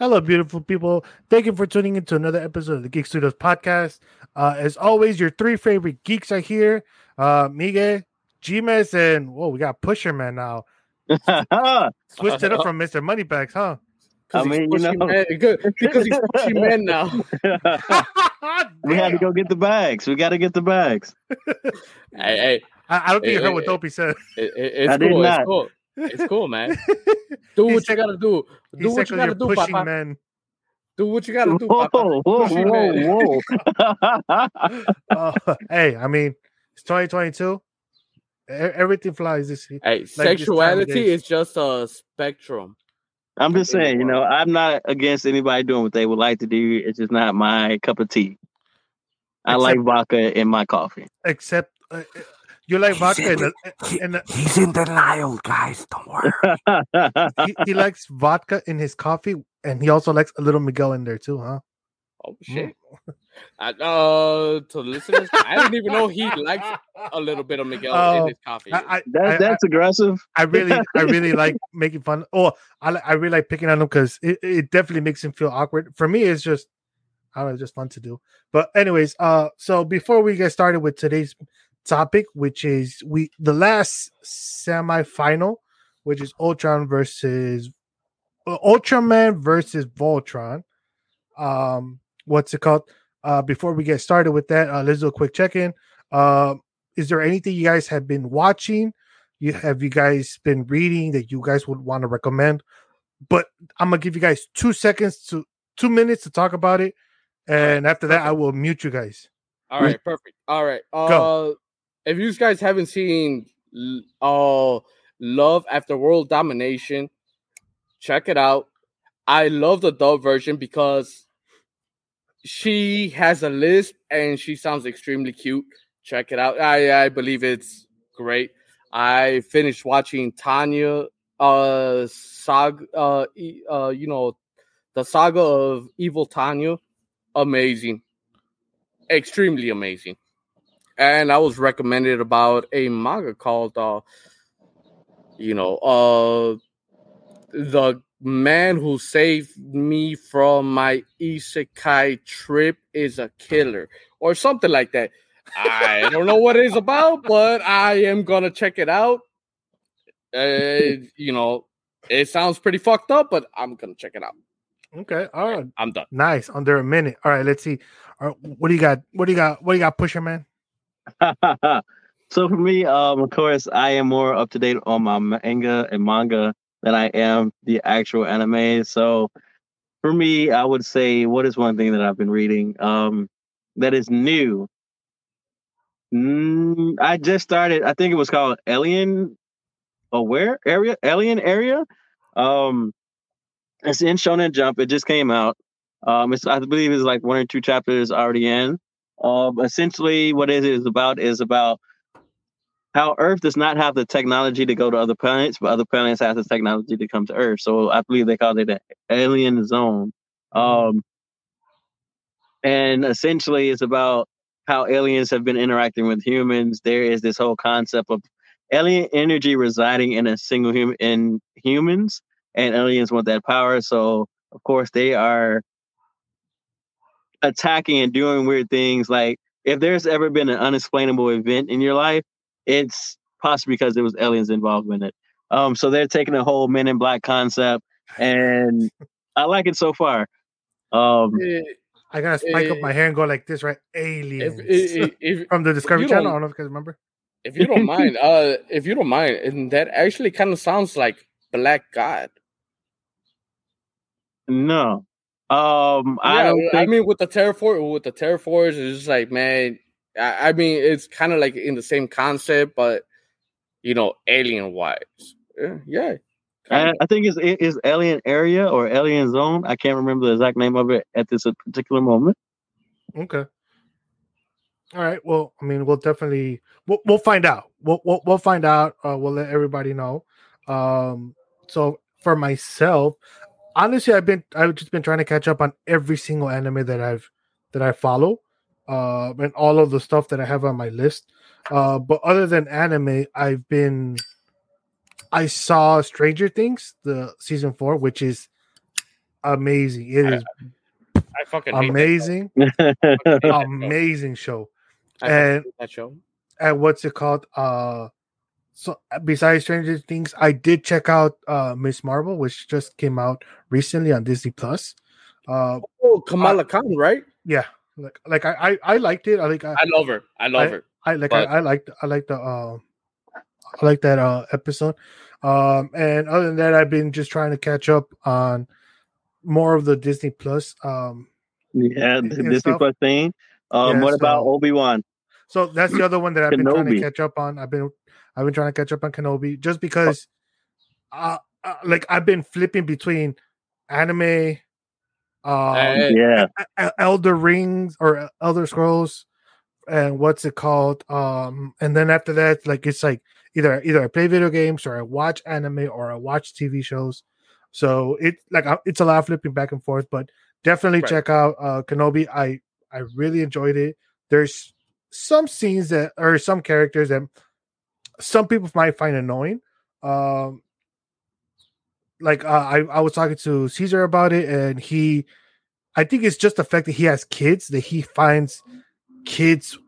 Hello, beautiful people. Thank you for tuning into another episode of the Geek Studios podcast. Uh, as always, your three favorite geeks are here uh, Miguel, Gmes, and whoa, we got Pusher Man now. Switched it up from Mr. Moneybags, huh? I mean, you know, man, good, because he's pushing men now. we had to go get the bags. We got to get the bags. hey, hey, I, I don't think you Hey, heard what hey, Dopey said. it, it, it's I did cool. not. It's cool. It's cool, man. Do what you gotta do. Do what you gotta do, pushing Papa. men. Do what you gotta do, Whoa, Papa. whoa, Pushing whoa, whoa. Uh, hey, I mean, it's 2022. E- Everything flies this year. Hey, this time of sexuality days. is just a spectrum. I'm just saying, you know, I'm not against anybody doing what they would like to do. It's just not my cup of tea. I Except- like vodka in my coffee. Except uh, you like vodka, and, He- and he's in denial, guys. Don't worry. he, he likes vodka in his coffee, and he also likes a little Miguel in there too, huh? Oh shit. I, uh, to the listeners, I didn't even know he likes a little bit of Miguel Oh, in his coffee. I, I, I, that, that's aggressive. I really, I really like making fun. Oh, I, I really like picking on him because it, it definitely makes him feel awkward. For me, it's just, I don't know, it's just fun to do. But anyways, uh, so before we get started with today's topic, which is we the last semi-final, which is Ultron versus uh, Ultraman versus Voltron. Um, what's it called? Uh, before we get started with that, uh, let's do a quick check-in. Uh, is there anything you guys have been watching? You have you guys been reading that you guys would want to recommend? But I'm gonna give you guys two seconds to two minutes to talk about it, and after that, I will mute you guys. All right, perfect. All right. Uh Go. If you guys haven't seen uh Love After World Domination, check it out. I love the dub version because she has a lisp and she sounds extremely cute. Check it out. I I believe it's great. I finished watching Tanya uh saga uh, uh you know the saga of Evil Tanya. Amazing extremely amazing. And I was recommended about a manga called uh you know uh the man who saved me from my isekai trip is a killer or something like that. I don't know what it's about, but I am gonna check it out. Uh, you know, it sounds pretty fucked up, but I'm gonna check it out. Okay, all right, I'm done. nice. Under a minute. All right, let's see. All right, what do you got? What do you got? What do you got, Pusher Man? so for me, um, of course, I am more up to date on my manga and manga than I am the actual anime. So for me, I would say what is one thing that I've been reading um, that is new. Mm, I just started. I think it was called Alien Aware Area. Alien Area. Um, it's in Shonen Jump. It just came out. Um, it's I believe it's like one or two chapters already in. Um, essentially, what it is about is about how Earth does not have the technology to go to other planets, but other planets have the technology to come to Earth. So I believe they call it an alien zone. Um, and essentially, it's about how aliens have been interacting with humans. There is this whole concept of alien energy residing in a single human in humans, and aliens want that power. So of course, they are attacking and doing weird things. Like if there's ever been an unexplainable event in your life, it's possibly because there was aliens involved in it. Um, so they're taking the whole Men in Black concept, and I like it so far. Um, Eh, I gotta spike up Eh, my hair and go like this, right? Aliens If, if, if, from the Discovery Channel. I don't- don't know if you guys remember. if you don't mind, uh, if you don't mind, and that actually kind of sounds like Black God. no, um, I Yeah, don't I mean, with the terraform, with the terraforms, it's just like, man, I, I mean, it's kind of like in the same concept, but you know, alien wise. Yeah, yeah. I. I think it's it is Alien Area or Alien Zone. I can't remember the exact name of it at this particular moment. Okay. All right. Well, I mean, we'll definitely we'll, we'll find out. We'll, we'll we'll find out. Uh, we'll let everybody know. Um. So for myself, honestly, I've been I've just been trying to catch up on every single anime that I've that I follow, uh, and all of the stuff that I have on my list. Uh, but other than anime, I've been I saw Stranger Things, the season four, which is amazing. It I- is I fucking amazing, fucking hate that show. amazing show. I And- that show. And what's it called? Uh, so besides Stranger Things, I did check out uh Ms. Marvel, which just came out recently on Disney Plus. Uh, Oh, Kamala Khan, right? yeah, like like I I, I liked it. I like I, I love her. I love her. I like But- I, I liked I like the uh I like that uh episode. Um and other than that I've been just trying to catch up on more of the Disney Plus. Um yeah, the Disney stuff. Plus thing. Um, Yeah, what about so- Obi Wan? so that's the other one that I've been trying to catch up on. I've been I've been trying to catch up on Kenobi just because uh, uh like I've been flipping between anime um Hey, Yeah, Elder Rings or Elder Scrolls, and what's it called? Um, and then after that, like it's like either either I play video games or I watch anime or I watch TV shows. So it like it's a lot of flipping back and forth, but definitely Right. check out uh Kenobi. I I really enjoyed it. There's some scenes that or some characters that some people might find annoying. Um, like uh, I I was talking to Caesar about it, and he, I think it's just the fact that he has kids that he finds kids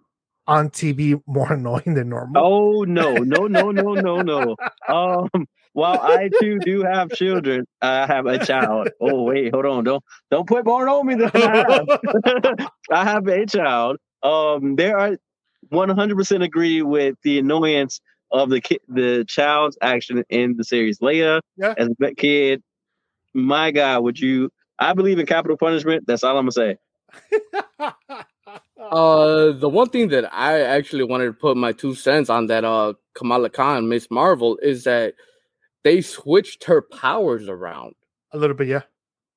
on TV more annoying than normal. Oh no, no, no, no, no, no. Um, while I too do have children, I have a child. Oh wait, hold on, don't don't put more on me than I have. I have a child. Um, there are 100% agree with the annoyance of the ki- the child's action in the series. Leia, Yeah. as a kid, my God, would you? I believe in capital punishment. That's all I'm gonna say. Uh, the one thing that I actually wanted to put my two cents on that uh Kamala Khan, Ms. Marvel, is that they switched her powers around. a little bit, yeah.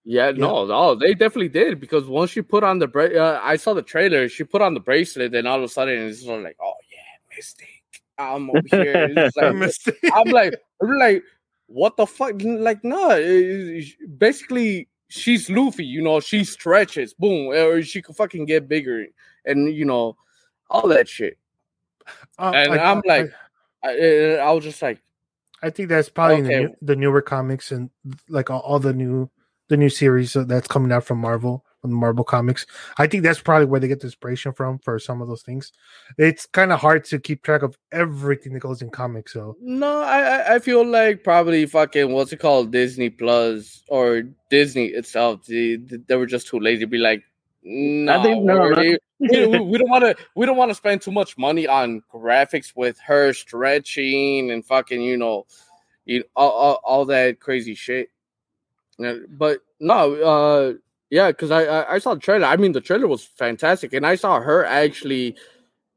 Yeah, no, no, they definitely did because once she put on the bra- uh, I saw the trailer. She put on the bracelet, and all of a sudden it's sort of like, oh yeah, Mystic. I'm over here. It's like- I'm like, I'm like, what the fuck? Like, no, eh, basically, she's Luffy. You know, she stretches, boom, or she can fucking get bigger, and you know, all that shit. Uh, and I- I'm like- I, eh, I was just like, I think that's probably in the, new, the newer comics and like all, all the new the new series that's coming out from Marvel from Marvel Comics. I think that's probably where they get the inspiration from for some of those things. It's kind of hard to keep track of everything that goes in comics. So no, I, I- I feel like probably fucking what's it called, Disney Plus or Disney itself. They, they were just too lazy to be like, no, think- no, no. we, we, we don't want to we don't want to spend too much money on graphics with her stretching and fucking you know you all, all, all that crazy shit Yeah, but no uh yeah because I, I i saw the trailer. I mean the trailer was fantastic and i saw her actually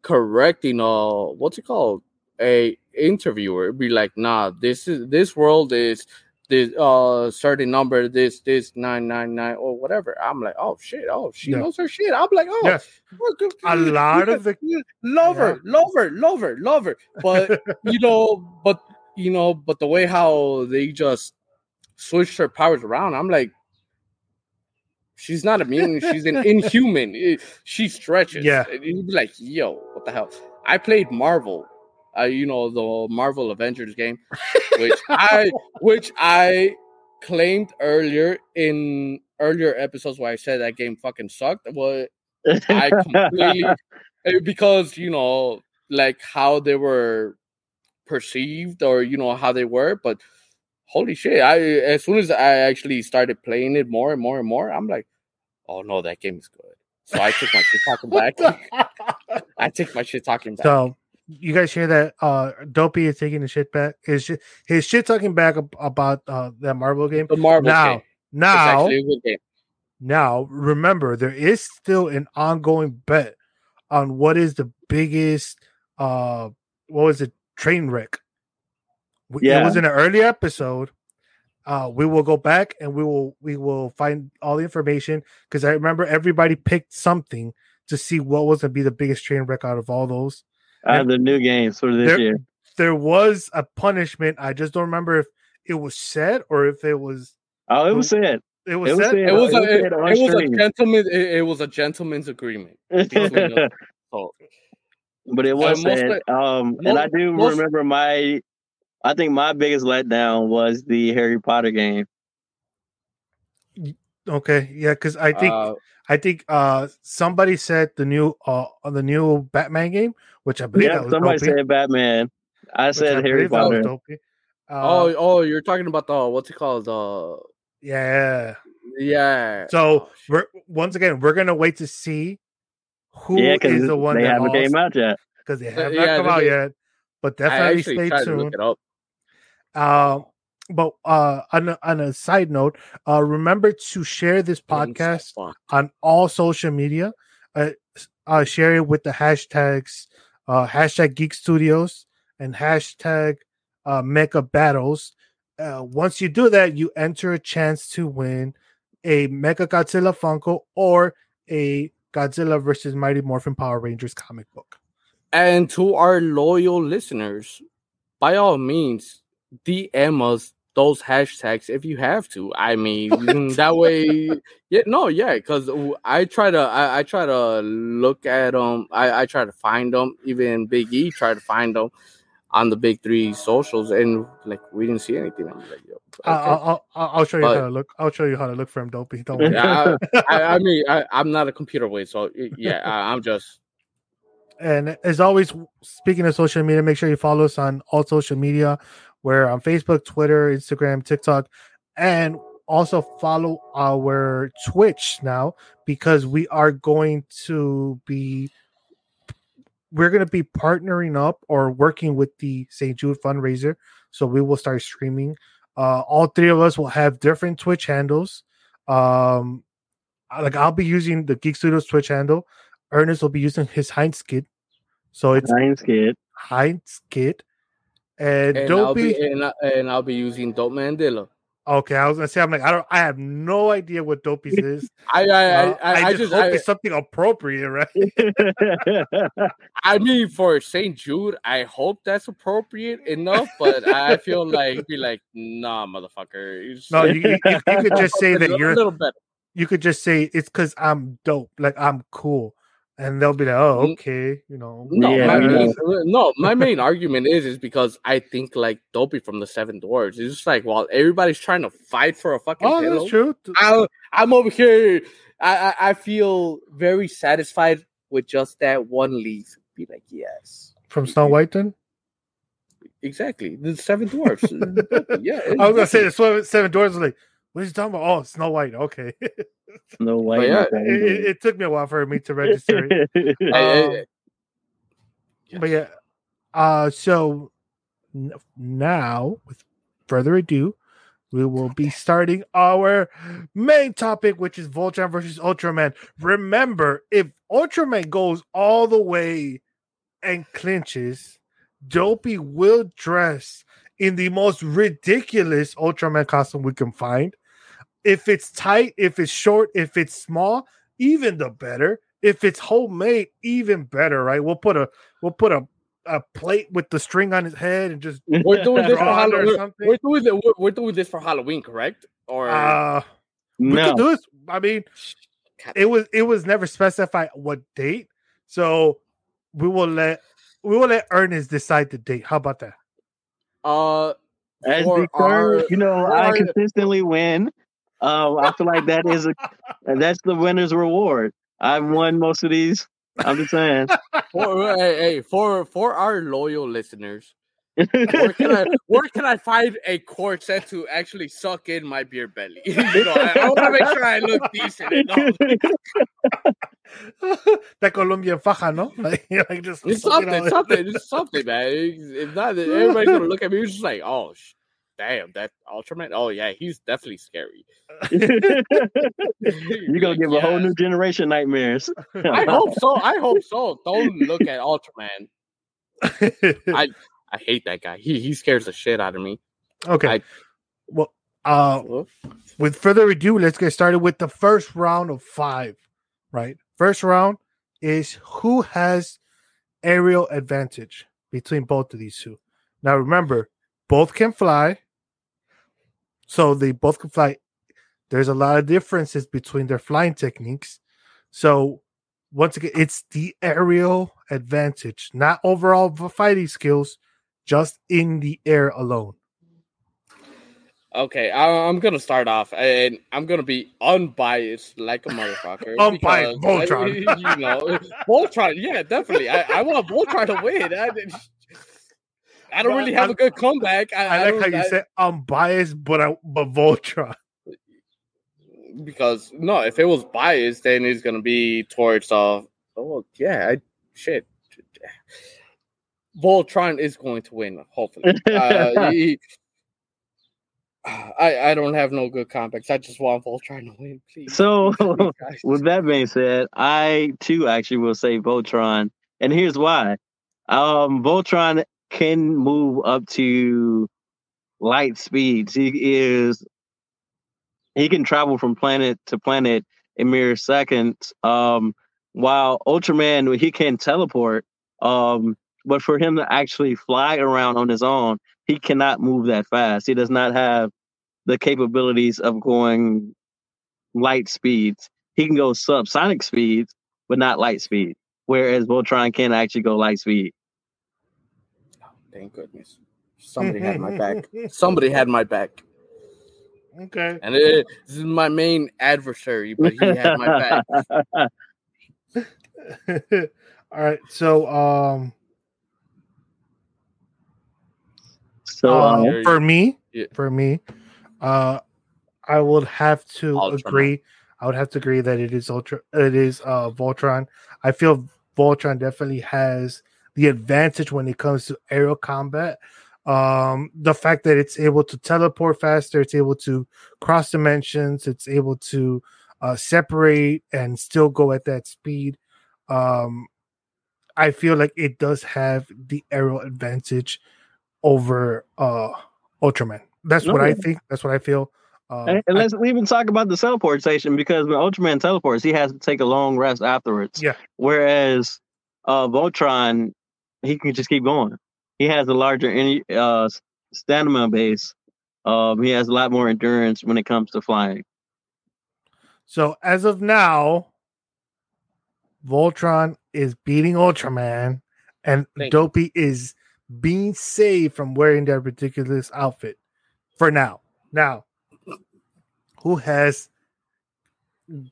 correcting uh what's it called? A interviewer. Be like nah this is this world is this uh certain number this this 999 or whatever. I'm like oh shit. Oh she Yeah. knows her shit. I'm like oh yeah, a lot of the yeah, love her, love her, love her, love her. But you know, but you know, but the way how they just switched her powers around, I'm like, she's not a immune. She's an inhuman. She stretches. Yeah. and you'd be like, yo, what the hell? I played Marvel. Uh, you know the Marvel Avengers game, which I which I claimed earlier in earlier episodes where I said that game fucking sucked. Well, I completely eh, because you know like how they were perceived or you know how they were but holy shit i as soon as i actually started playing it more and more and more i'm like oh no that game is good so i took my shit talking back i took my shit talking back So you guys hear that? Uh, Dopey is taking the shit back. His shit, his shit talking back ab- about uh that Marvel game. the marvel now, game it's now, actually a good game now, remember there is still an ongoing bet on what is the biggest. Uh, what was it? Train wreck. We- It was in an early episode. Uh, we will go back and we will we will find all the information because I remember everybody picked something to see what was going to be the biggest train wreck out of all those. I have the new games for this There- year. There was a punishment. I just don't remember if it was said or if it was Oh, it was said. it was It was said. said. it was a, it it, said on it was a gentleman it, it was a gentleman's agreement between so but it was Uh, most said. Um, and I do most- remember my. I think my biggest letdown was the Harry Potter game. Okay, yeah, because I think Uh, I think uh somebody said the new uh the new Batman game, which I believe that Yeah, was somebody dopey, said Batman. I which said Harry believe that was Potter. Uh, oh, oh, you're talking about the what's it called? The yeah. yeah. So Oh, we're once again we're gonna wait to see who Yeah, is because the one they that haven't came out yet. because they Uh, have yeah, not come out yet. But definitely actually stay tried to tuned. Look it up. Um, but uh, on a, on a side note, uh, remember to share this podcast on all social media. Uh, uh, share it with the hashtags uh, hashtag Geek Studios and hashtag uh, Mecha Battles. Uh, once you do that, you enter a chance to win a Mechagodzilla Funko or a Godzilla versus Mighty Morphin Power Rangers comic book. And to our loyal listeners, by all means, DM us those hashtags if you have to. I mean, that way, yeah, no, yeah, because I try to, I, I try to look at them. I, I try to find them. Even Big E try to find them on the big three socials, and like we didn't see anything. I'm like, Yo, okay. I'll, I'll, I'll show you But- how to look. I'll show you how to look for him, Dopey. Don't worry. Yeah, I, I mean, I, I'm not a computer whiz, so yeah, I, I'm just And as always, speaking of social media, make sure you follow us on all social media. We're on Facebook, Twitter, Instagram, TikTok, and also follow our Twitch now because we are going to be we're going to be partnering up or working with the St. Jude fundraiser. So we will start streaming. Uh, all three of us will have different Twitch handles. Um, like I'll be using the Geek Studios Twitch handle. Ernest will be using his Heinz kit. So it's ain't scared. Heinz kit. And, and I'll Dopey. be and, I, and I'll be using Dope Mandela. okay, I was gonna say I'm like I don't I have no idea what Dopey's is. I I, Uh, I, I, I just, just hope I, it's something appropriate, right? I mean, for St. Jude, I hope that's appropriate enough, but I feel like be like, nah, motherfucker. Just- No, you, you, you you could just say that you're a little better. you could just say it's because I'm dope, like I'm cool, and they'll be like, oh, okay, you know. No, Yeah, my main, no, my main argument is is because I think like Dopey from the Seven Dwarfs. It's just like while everybody's trying to fight for a fucking Oh, pillow, that's true. I, I'm over here. I, I I feel very satisfied with just that one leaf. Be like, yes, From Snow White, then exactly. The Seven Dwarfs. Uh, yeah, I was gonna say the seven, Dwarfs. like, what are you talking about? Oh, Snow White. Okay, Snow White. yeah, it, it took me a while for me to register Um, hey, hey. But yeah, uh, so n- now, with further ado, we will be starting our main topic, which is Voltron versus Ultraman. Remember, if Ultraman goes all the way and clinches, Dopey will dress in the most ridiculous Ultraman costume we can find. If it's tight, if it's short, if it's small, even the better. If it's homemade, even better, right? We'll put a we'll put a, a plate with the string on his head and just We're doing this for draw it or Halloween. We're doing, the, we're, we're doing this for Halloween, correct? Or Uh, we no. could do this. I mean, it was it was never specified what date, so we will let we will let Ernest decide the date. How about that? Uh, As the our- third, you know, I consistently win. Um, I feel like that is a that's the winner's reward. I've won most of these. I'm just saying. for, hey, hey, for for our loyal listeners, where can I where can I find a corset to actually suck in my beer belly? you know, I, I want to make sure I look decent. And that Colombian faja, no? Like, like just It's suck it something, something, it's something, man. If not, everybody's gonna look at me. It's just like, oh, sh- damn, that Ultraman. Oh yeah, he's definitely scary. You're gonna Like, give a whole new generation nightmares. I hope so. I hope so. Don't look at Ultraman. I I hate that guy. He he scares the shit out of me. okay. I- well, uh, with further ado, let's get started with the first round of five. Right, first round is who has aerial advantage between both of these two. Now, remember, both can fly, so they both can fly. There's a lot of differences between their flying techniques. So, once again, it's the aerial advantage, not overall fighting skills, just in the air alone. Okay, I, I'm gonna start off, and I'm gonna be unbiased like a motherfucker. Unbiased, Voltron. you know, Voltron. Yeah, definitely. I, I want Voltron to win. I, I don't But really have a good comeback. I, I like how you said I'm biased, but I but Voltron. because no, if it was biased, then it's gonna be towards uh oh yeah, I, shit. Voltron is going to win, hopefully. Uh, he- I I don't have no good comebacks. I just want Voltron to win, please. So, please. With that being said, I too actually will say Voltron, and here's why. Um, Voltron can move up to light speeds. He is he can travel from planet to planet in mere seconds. Um, while Ultraman he can teleport. Um, but for him to actually fly around on his own, he cannot move that fast. He does not have the capabilities of going light speeds. He can go subsonic speeds, but not light speed. Whereas Voltron can actually go light speed. Oh, Thank goodness. Somebody had my back. Somebody had my back. Okay. And it, this is my main adversary, but he had my back. All right. So um So uh, um, for me, Yeah. for me, uh I would have to Ultraman. agree. I would have to agree that it is ultra it is uh Voltron. I feel Voltron definitely has the advantage when it comes to aerial combat. Um the fact that it's able to teleport faster, it's able to cross dimensions, it's able to uh separate and still go at that speed. Um I feel like it does have the aerial advantage over uh Ultraman. That's No, what I think. That's what I feel. Uh, and, and let's even talk about the teleportation because when Ultraman teleports, he has to take a long rest afterwards. Yeah. Whereas uh, Voltron, he can just keep going. He has a larger any uh, stamina base. Um, he has a lot more endurance when it comes to flying. so as of now, Voltron is beating Ultraman, and Thank you. Dopey is being saved from wearing that ridiculous outfit for now. Now, who has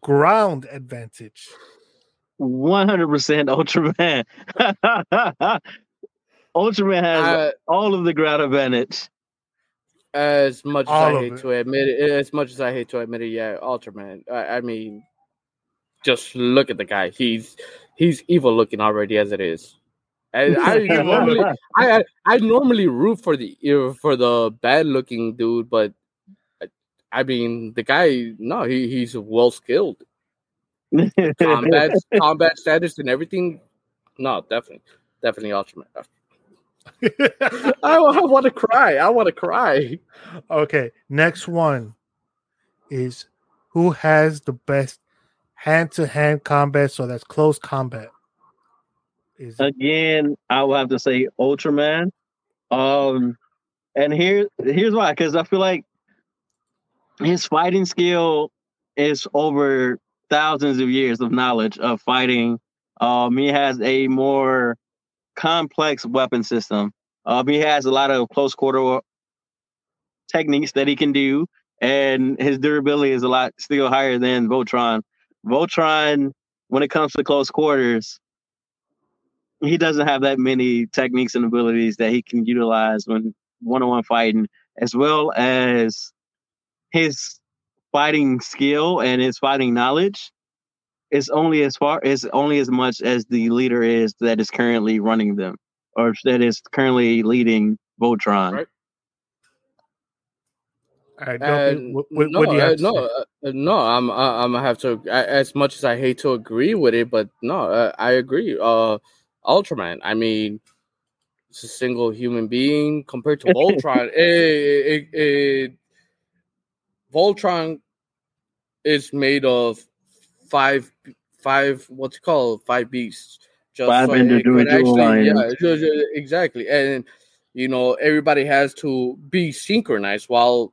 ground advantage? One hundred percent Ultraman. Ultraman has Uh, all of the ground advantage. as much as All I hate it. to admit it, as much as I hate to admit it, yeah, Ultraman. I, I mean, just look at the guy. He's he's evil looking already as it is. And I normally I I- normally root for the for the bad looking dude, but I, I mean the guy no he, he's well skilled combat combat status and everything. No, definitely definitely Ultraman. I, I want to cry. I want to cry. okay, next one is who has the best hand-to-hand combat. So that's close combat. Is Again, I will have to say Ultraman. Um, and here, here's why. Because I feel like his fighting skill is over thousands of years of knowledge of fighting. Um, he has a more complex weapon system. Um, he has a lot of close quarter techniques that he can do, and his durability is a lot still higher than Voltron. Voltron, when it comes to close quarters, he doesn't have that many techniques and abilities that he can utilize when one-on-one fighting, as well as his fighting skill and his fighting knowledge is only as far is only as much as the leader is that is currently running them or that is currently leading Voltron. Right. all right, Dopey, what, what, no, what do you have uh, no, uh, no. I'm I, I'm gonna have to. I, as much as I hate to agree with it, but no, uh, I agree. Uh, Ultraman. I mean, it's a single human being compared to Voltron. it, it, it, Voltron is made of five five what's it called five beasts. Just Five so individual actually, yeah, items. ju- ju- exactly. And you know, everybody has to be synchronized while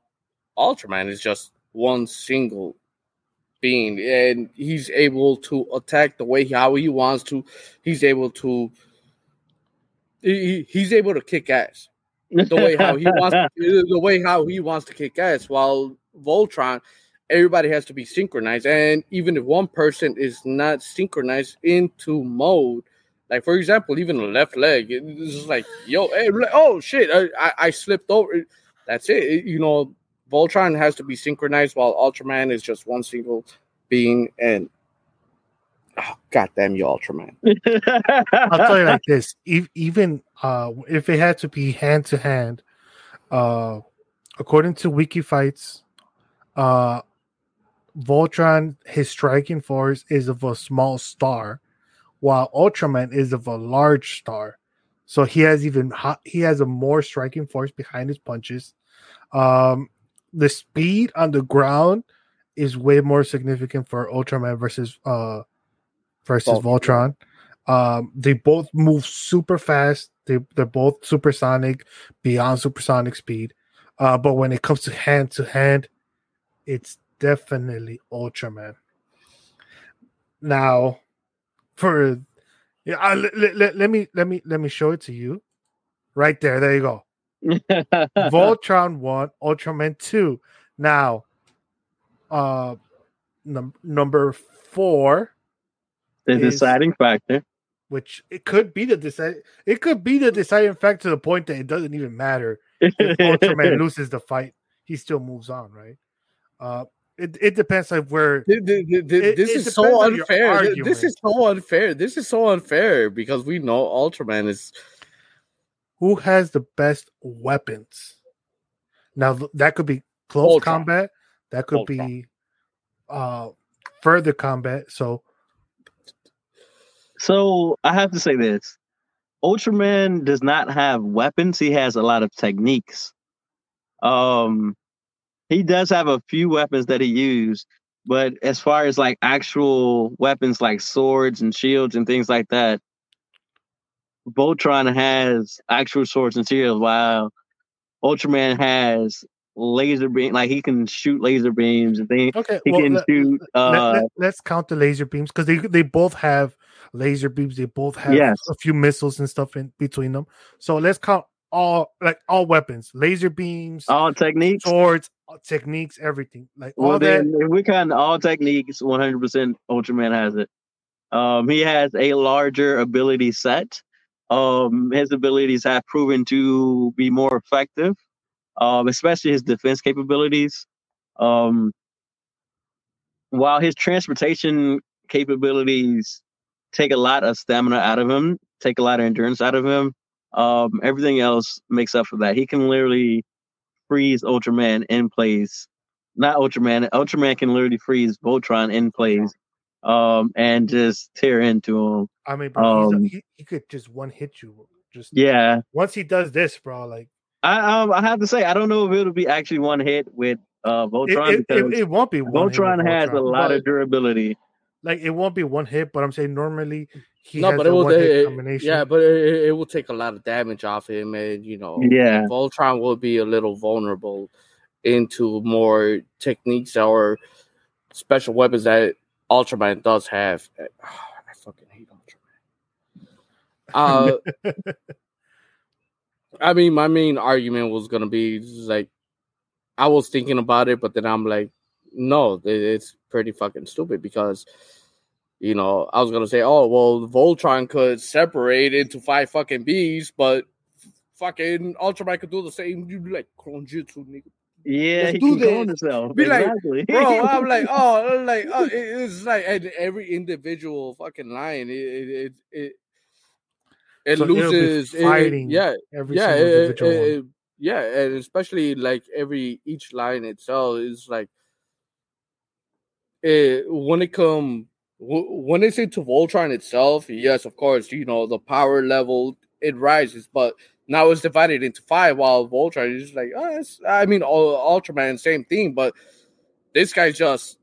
Ultraman is just one single being, and he's able to attack the way how he wants to. He's able to. He, he's able to kick ass. the way how he wants to, the way how he wants to kick ass. While Voltron, everybody has to be synchronized, and even if one person is not synchronized into mode, like for example, even the left leg, it's just like yo, hey, oh shit, I, I, I slipped over. That's it. it. You know, Voltron has to be synchronized, while Ultraman is just one single being, and oh, god damn you, Ultraman. I'll tell you like this: e- even uh, if it had to be hand to hand, according to Wiki Fights, uh, Voltron his striking force is of a small star, while Ultraman is of a large star. So he has even he has a more striking force behind his punches. Um, the speed on the ground is way more significant for Ultraman versus uh versus Voltron. Voltron. Um, they both move super fast. They they're both supersonic, beyond supersonic speed. Uh, but when it comes to hand to hand, it's definitely Ultraman. Now, for yeah, uh, let, let, let me let me let me show it to you. Right there, there you go. Voltron one, Ultraman two. Now, uh, num- number four the is- deciding factor. which it could be the decide it could be the deciding factor to the point that it doesn't even matter if Ultraman loses the fight, he still moves on, right? Uh it, it depends on where Th- th- th- th- It- this it is so unfair. This is so unfair. This is so unfair because we know Ultraman is who has the best weapons. Now that could be close Voltron. combat, that could Voltron. be uh further combat. So So I have to say this: Ultraman does not have weapons. He has a lot of techniques. Um, he does have a few weapons that he used, but as far as like actual weapons like swords and shields and things like that, Voltron has actual swords and shields, while Ultraman has laser beam. Like he can shoot laser beams and things. okay, He well, can let, shoot. Uh, us count the laser beams because they they both have laser beams. They both have Yes. a few missiles and stuff in between them. So let's count all like all weapons, laser beams, all techniques. swords, all techniques, everything. Like all Well, that. then, if we count all techniques, 100% Ultraman has it. Um, he has a larger ability set. Um, his abilities have proven to be more effective, um, especially his defense capabilities. Um, while his transportation capabilities take a lot of stamina out of him, take a lot of endurance out of him, um, everything else makes up for that. He can literally freeze Ultraman in place not Ultraman. Ultraman can literally freeze Voltron in place, um, and just tear into him. I mean, bro, um, he, he could just one hit you. Just Yeah, once he does this, bro, like I um, I have to say I don't know if it'll be actually one hit with uh Voltron it, because it, it won't be one hit Voltron has a lot of durability. like it won't be one hit, but I'm saying normally he no, has but it a will. one hit It, combination. yeah, but it, it will take a lot of damage off him, and you know, Yeah, Voltron will be a little vulnerable into more techniques or special weapons that Ultraman does have. I fucking hate Ultraman. Uh, I mean, my main argument was gonna be like I was thinking about it, but then I'm like, no, it's pretty fucking stupid because you know I was gonna say, oh well, Voltron could separate into five fucking bees, but fucking Ultraman could do the same. You like Kronjutsu, nigga. Yeah, Let's he do can this. himself. Be like, bro. I'm like, oh, I'm like, oh, it- it's like and every individual fucking line, it it it it, it So loses. it- it- fighting yeah, Every yeah, single it- individual it- it- yeah, and especially like every each line itself is like, it, when it come w- when it's into Voltron itself, yes, of course, you know the power level it rises, but now it's divided into five. While Voltron is just like, oh, I mean, all Ultraman, same thing, but this guy's just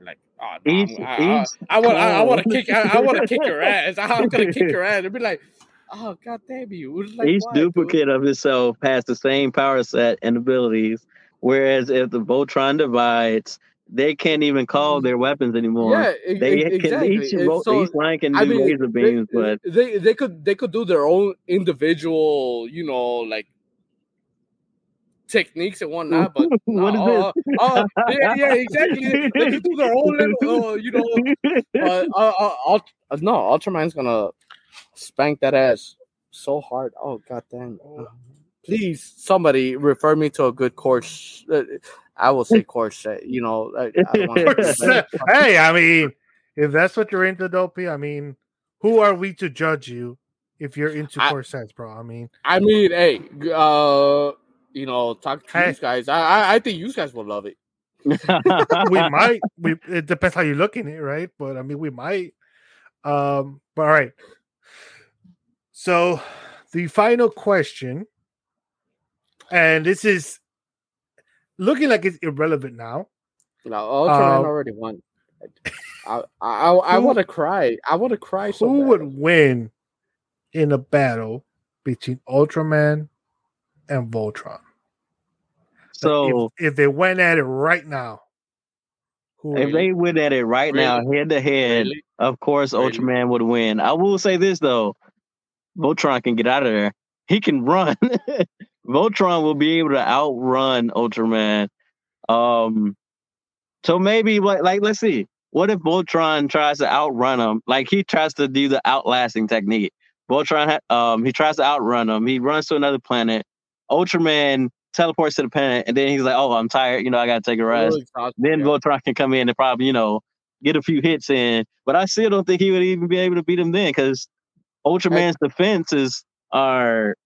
like, oh, no, I'm- I, I, I want, I, I want to kick, I, I want to kick your ass. I'm gonna kick your ass and be like, oh god damn you! Like, Each why, dude? duplicate of itself has the same power set and abilities. Whereas if the Voltron divides, they can't even call their weapons anymore. Yeah, they e- can exactly. each, And so, each line can do I mean, laser beams, they, but they they could they could do their own individual, you know, like techniques and whatnot, but What is uh, uh, uh, yeah, yeah, exactly. They can do their own little, uh, you know. Uh, uh, uh, uh, no, Ultraman's gonna spank that ass so hard. Oh god damn! Uh, please, somebody refer me to a good course. I will say corset. You know, I, I don't hey, I mean, if that's what you're into, Dopey, I mean, who are we to judge you if you're into I- corsets, bro? I mean, I mean, hey, uh, you know, talk to Hey. you guys. I, I, I think you guys will love it. we might. We it depends how you look in it, right? But I mean, we might. Um, but all right. So the final question, and this is looking like it's irrelevant now. No, Ultraman Um, already won. I, I, I, I want to cry. I want to cry. So Who bad. would win in a battle between Ultraman and Voltron? so if, if they went at it right now, who if would they went at it right now, head to head, Really? of course Really? Ultraman would win. I will say this though, Voltron can get out of there. He can run. Voltron will be able to outrun Ultraman. Um, so maybe like like let's see. What if Voltron tries to outrun him? Like he tries to do the outlasting technique. Voltron, um, he tries to outrun him. He runs to another planet. Ultraman teleports to the planet, and then he's like, "Oh, I'm tired. You know, I gotta take a rest." Really Then yeah. Voltron can come in and probably, you know, get a few hits in. But I still don't think he would even be able to beat him then because Ultraman's defenses are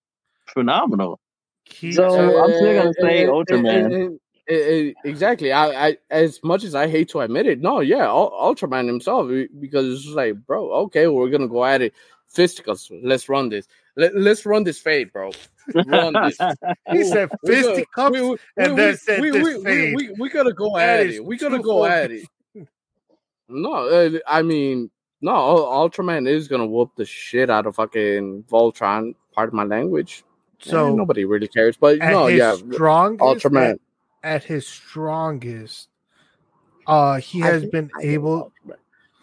phenomenal. He- So, I'm still gonna say Ultraman. uh, uh, uh, exactly. I, I, as much as I hate to admit it, no, yeah, Ul- Ultraman himself, because it's just like, bro, okay, we're gonna go at it, fisticuffs. Let's run this. Let, let's run this fade, bro. Run this. he said We gotta- fisticuffs. we- we- and we- then said we, this we, we, fade. we, we gotta go That at it. We gotta too go at it. No, uh, I mean, no, Ul- Ultraman is gonna whoop the shit out of fucking Voltron. Part of my language. Eh, So nobody really cares, but no, yeah, strongest, Ultraman. At, at his strongest, uh, he has think- been able.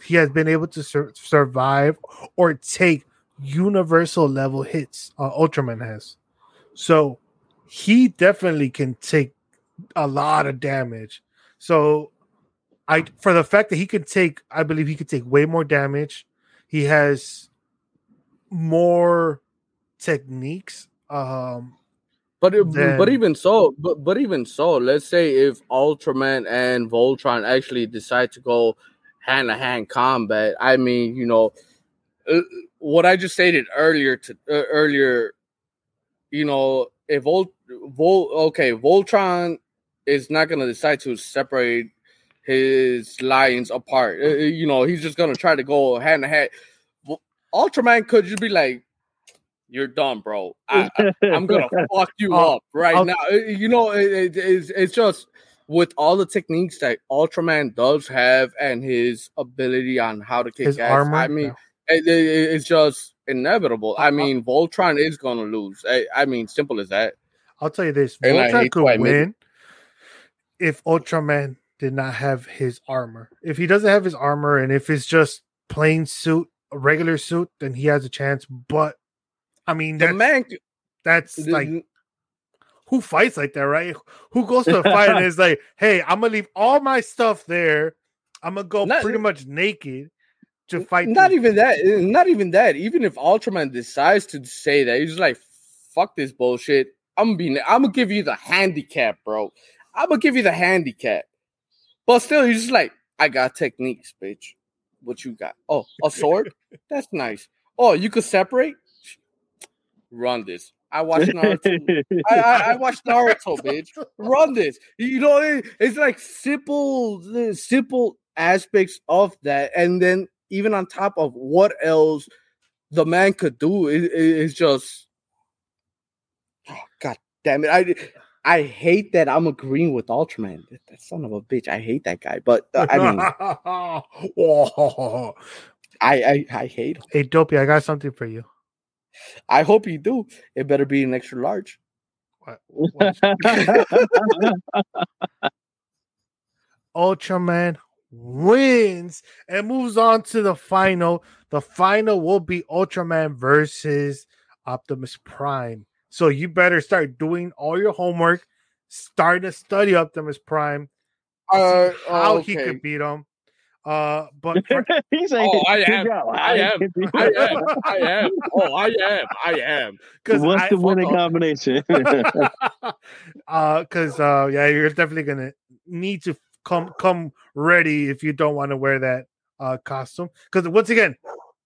He has been able to sur- survive or take universal level hits. Uh, Ultraman has, so he definitely can take a lot of damage. So, I for the fact that he could take, I believe he could take way more damage. He has more techniques. Um, But it- then- but even so, but but even so, let's say if Ultraman and Voltron actually decide to go hand to hand combat, I mean, you know, uh, what I just stated earlier to uh, earlier, you know, if Vol, Vol okay, Voltron is not gonna decide to separate his lions apart. Uh, uh, you know, he's just gonna try to go hand to hand. Ultraman could just be like, "You're done, bro. I, I'm gonna fuck you I'll- up right I'll- now." Uh, You know, it, it- it's it's just with all the techniques that Ultraman does have and his ability on how to kick his ass. armor. I mean, it, it- it's just inevitable. I mean, Voltron is gonna lose. I, I mean, simple as that. I'll tell you this: And Voltron could win if Ultraman did not have his armor. If he doesn't have his armor, and if it's just plain suit, a regular suit, then he has a chance. But I mean, The man, that's the- like who fights like that, right? Who goes to a fight and is like, "Hey, I'm gonna leave all my stuff there. I'm gonna go Not- pretty much naked to fight." not even that. eh, Not even that. Even if Ultraman decides to say that, he's like, "Fuck this bullshit. I'm gonna be. I'm gonna give you the handicap, bro. I'm gonna give you the handicap." But still, he's just like, "I got techniques, bitch. What you got? Oh, a sword. That's nice. Oh, you could separate. Run this. I watched Naruto. I, I, I watched Naruto, bitch. Run this. You know, it- it's like simple, simple aspects of that, and then even on top of what else the man could do, it, it- it's just, oh, god damn it! I I hate that I'm agreeing with Ultraman. That, that son of a bitch. I hate that guy, but uh, I mean, Whoa. I, I I hate him. Hey, Dopey, I got something for you. I hope you do. It better be an extra large. What? what- Ultraman wins and moves on to the final. The final will be Ultraman versus Optimus Prime. So you better start doing all your homework starting to study Optimus Prime, Uh, how okay. he could beat him. Uh, but for- He's saying, Oh, I am. I am. I am. I am. Oh, I am. I am. because What's the winning fuck combination? uh because uh yeah you're definitely gonna need to come come ready if you don't want to wear that uh costume because once again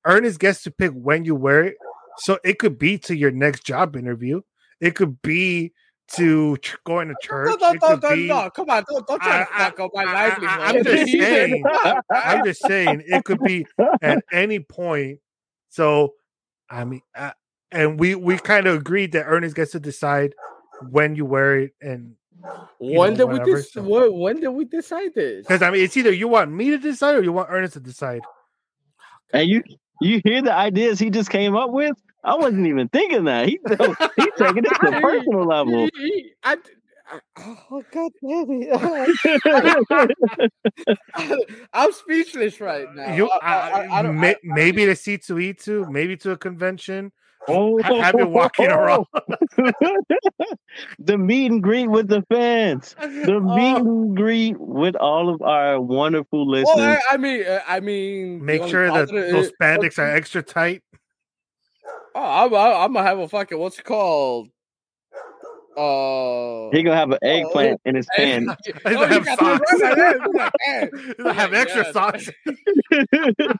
ernest gets to pick when you wear it so it could be to your next job interview it could be to ch- going to church No, no, no, no, be no, come on, don't, don't try to I- I- fuck up my I- I- livelihood. I'm just saying. i'm just saying it could be at any point so i mean uh, and we we kind of agreed that ernest gets to decide when you wear it and when know, did we whatever, dis- so- when, when did we decide this? Because I mean, it's either you want me to decide or you want Ernest to decide. and you you hear the ideas he just came up with? I wasn't even thinking that. He he's taking it to a personal level. He- he- I, I, oh god damn it! I'm speechless right now. you, I, I, I, I don't, may- I- maybe to C two E two, maybe to a convention. Oh, Ha- have you walking around. the meet and greet with the fans. The meet Oh, and greet with all of our wonderful well, listeners. I, I mean, uh, I mean, Make sure that those uh, spandex are extra tight. Oh, I'm, I'm gonna have a fucking what's it called? Uh, He gonna have an eggplant in his and- pants. He's Oh, gonna you have got that socks. right, yeah, you got have extra God. socks.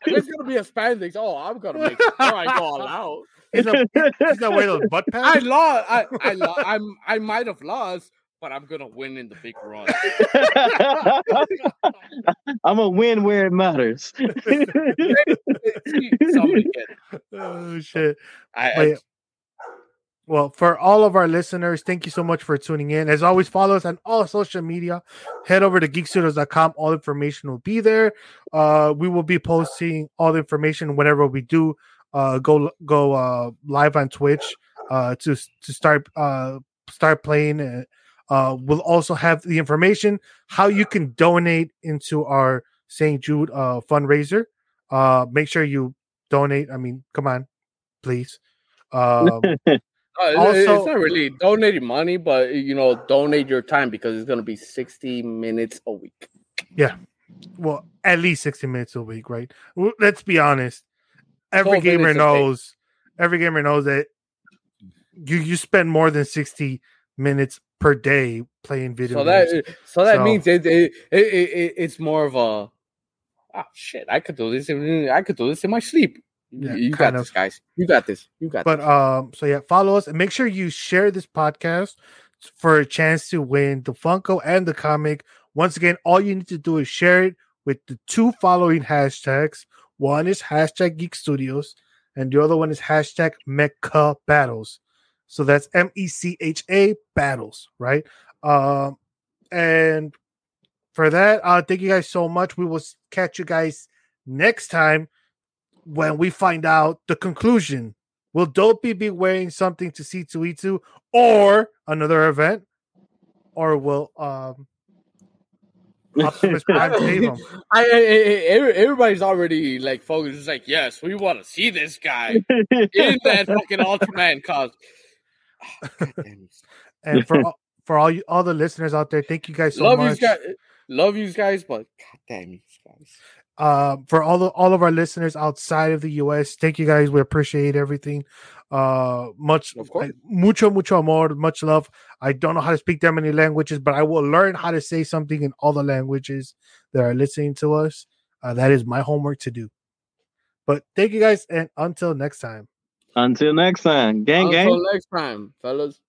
There's gonna be a spandex. Oh, I'm gonna make sure I go all out. He's not, he's not wearing those butt pads. I lost. I I lo- I'm I might have lost, but I'm gonna win in the big run. I'm gonna win where it matters. Somebody get it. oh shit! I, I. Well, for all of our listeners, thank you so much for tuning in. As always, follow us on all social media. Head over to geekstudios.com. All information will be there. Uh, we will be posting all the information whenever we do uh, go go uh, live on Twitch uh, to to start uh, start playing. Uh, we'll also have the information how you can donate into our St. Jude uh, fundraiser. Uh, make sure you donate. I mean, come on, please. Um, uh, also- it's not really donating money, but you know, donate your time because it's gonna be 60 minutes a week. Yeah. Well, at least 60 minutes a week, right? Well, Let's be honest. Every gamer minutes a day. knows, every gamer knows that you you spend more than 60 minutes per day playing video So games. that so that So- means it, it, it, it it's more of a oh shit. I could do this. In, I could do this in my sleep. You- Yeah, you got kind this, guys. You got this. You got but this. um, so yeah, follow us and make sure you share this podcast for a chance to win the Funko and the comic. Once again, all you need to do is share it with the two following hashtags. One is hashtag Geek Studios, and the other one is hashtag Mecha Battles. So that's M E C H A Battles, right? Um, and for that, uh, thank you guys so much. We will catch you guys next time when we find out the conclusion. Will Dopey be wearing something to C2E2 or another event? Or will um Optimus Prime save him? I, I, I- everybody's already like focused. It's like, yes, we want to see this guy in that fucking Ultraman costume. God. And for all, for all you all the listeners out there, thank you guys so love much. you guys, love you guys, but god damn you guys. um, for all the all of our listeners outside of the US, thank you guys. We appreciate everything. Uh, much, Of course. Mucho, mucho amor, much love. I don't know how to speak that many languages, but I will learn how to say something in all the languages that are listening to us. Uh, that is my homework to do. But thank you guys, and until next time. Until next time, gang, gang. Until next time, fellas.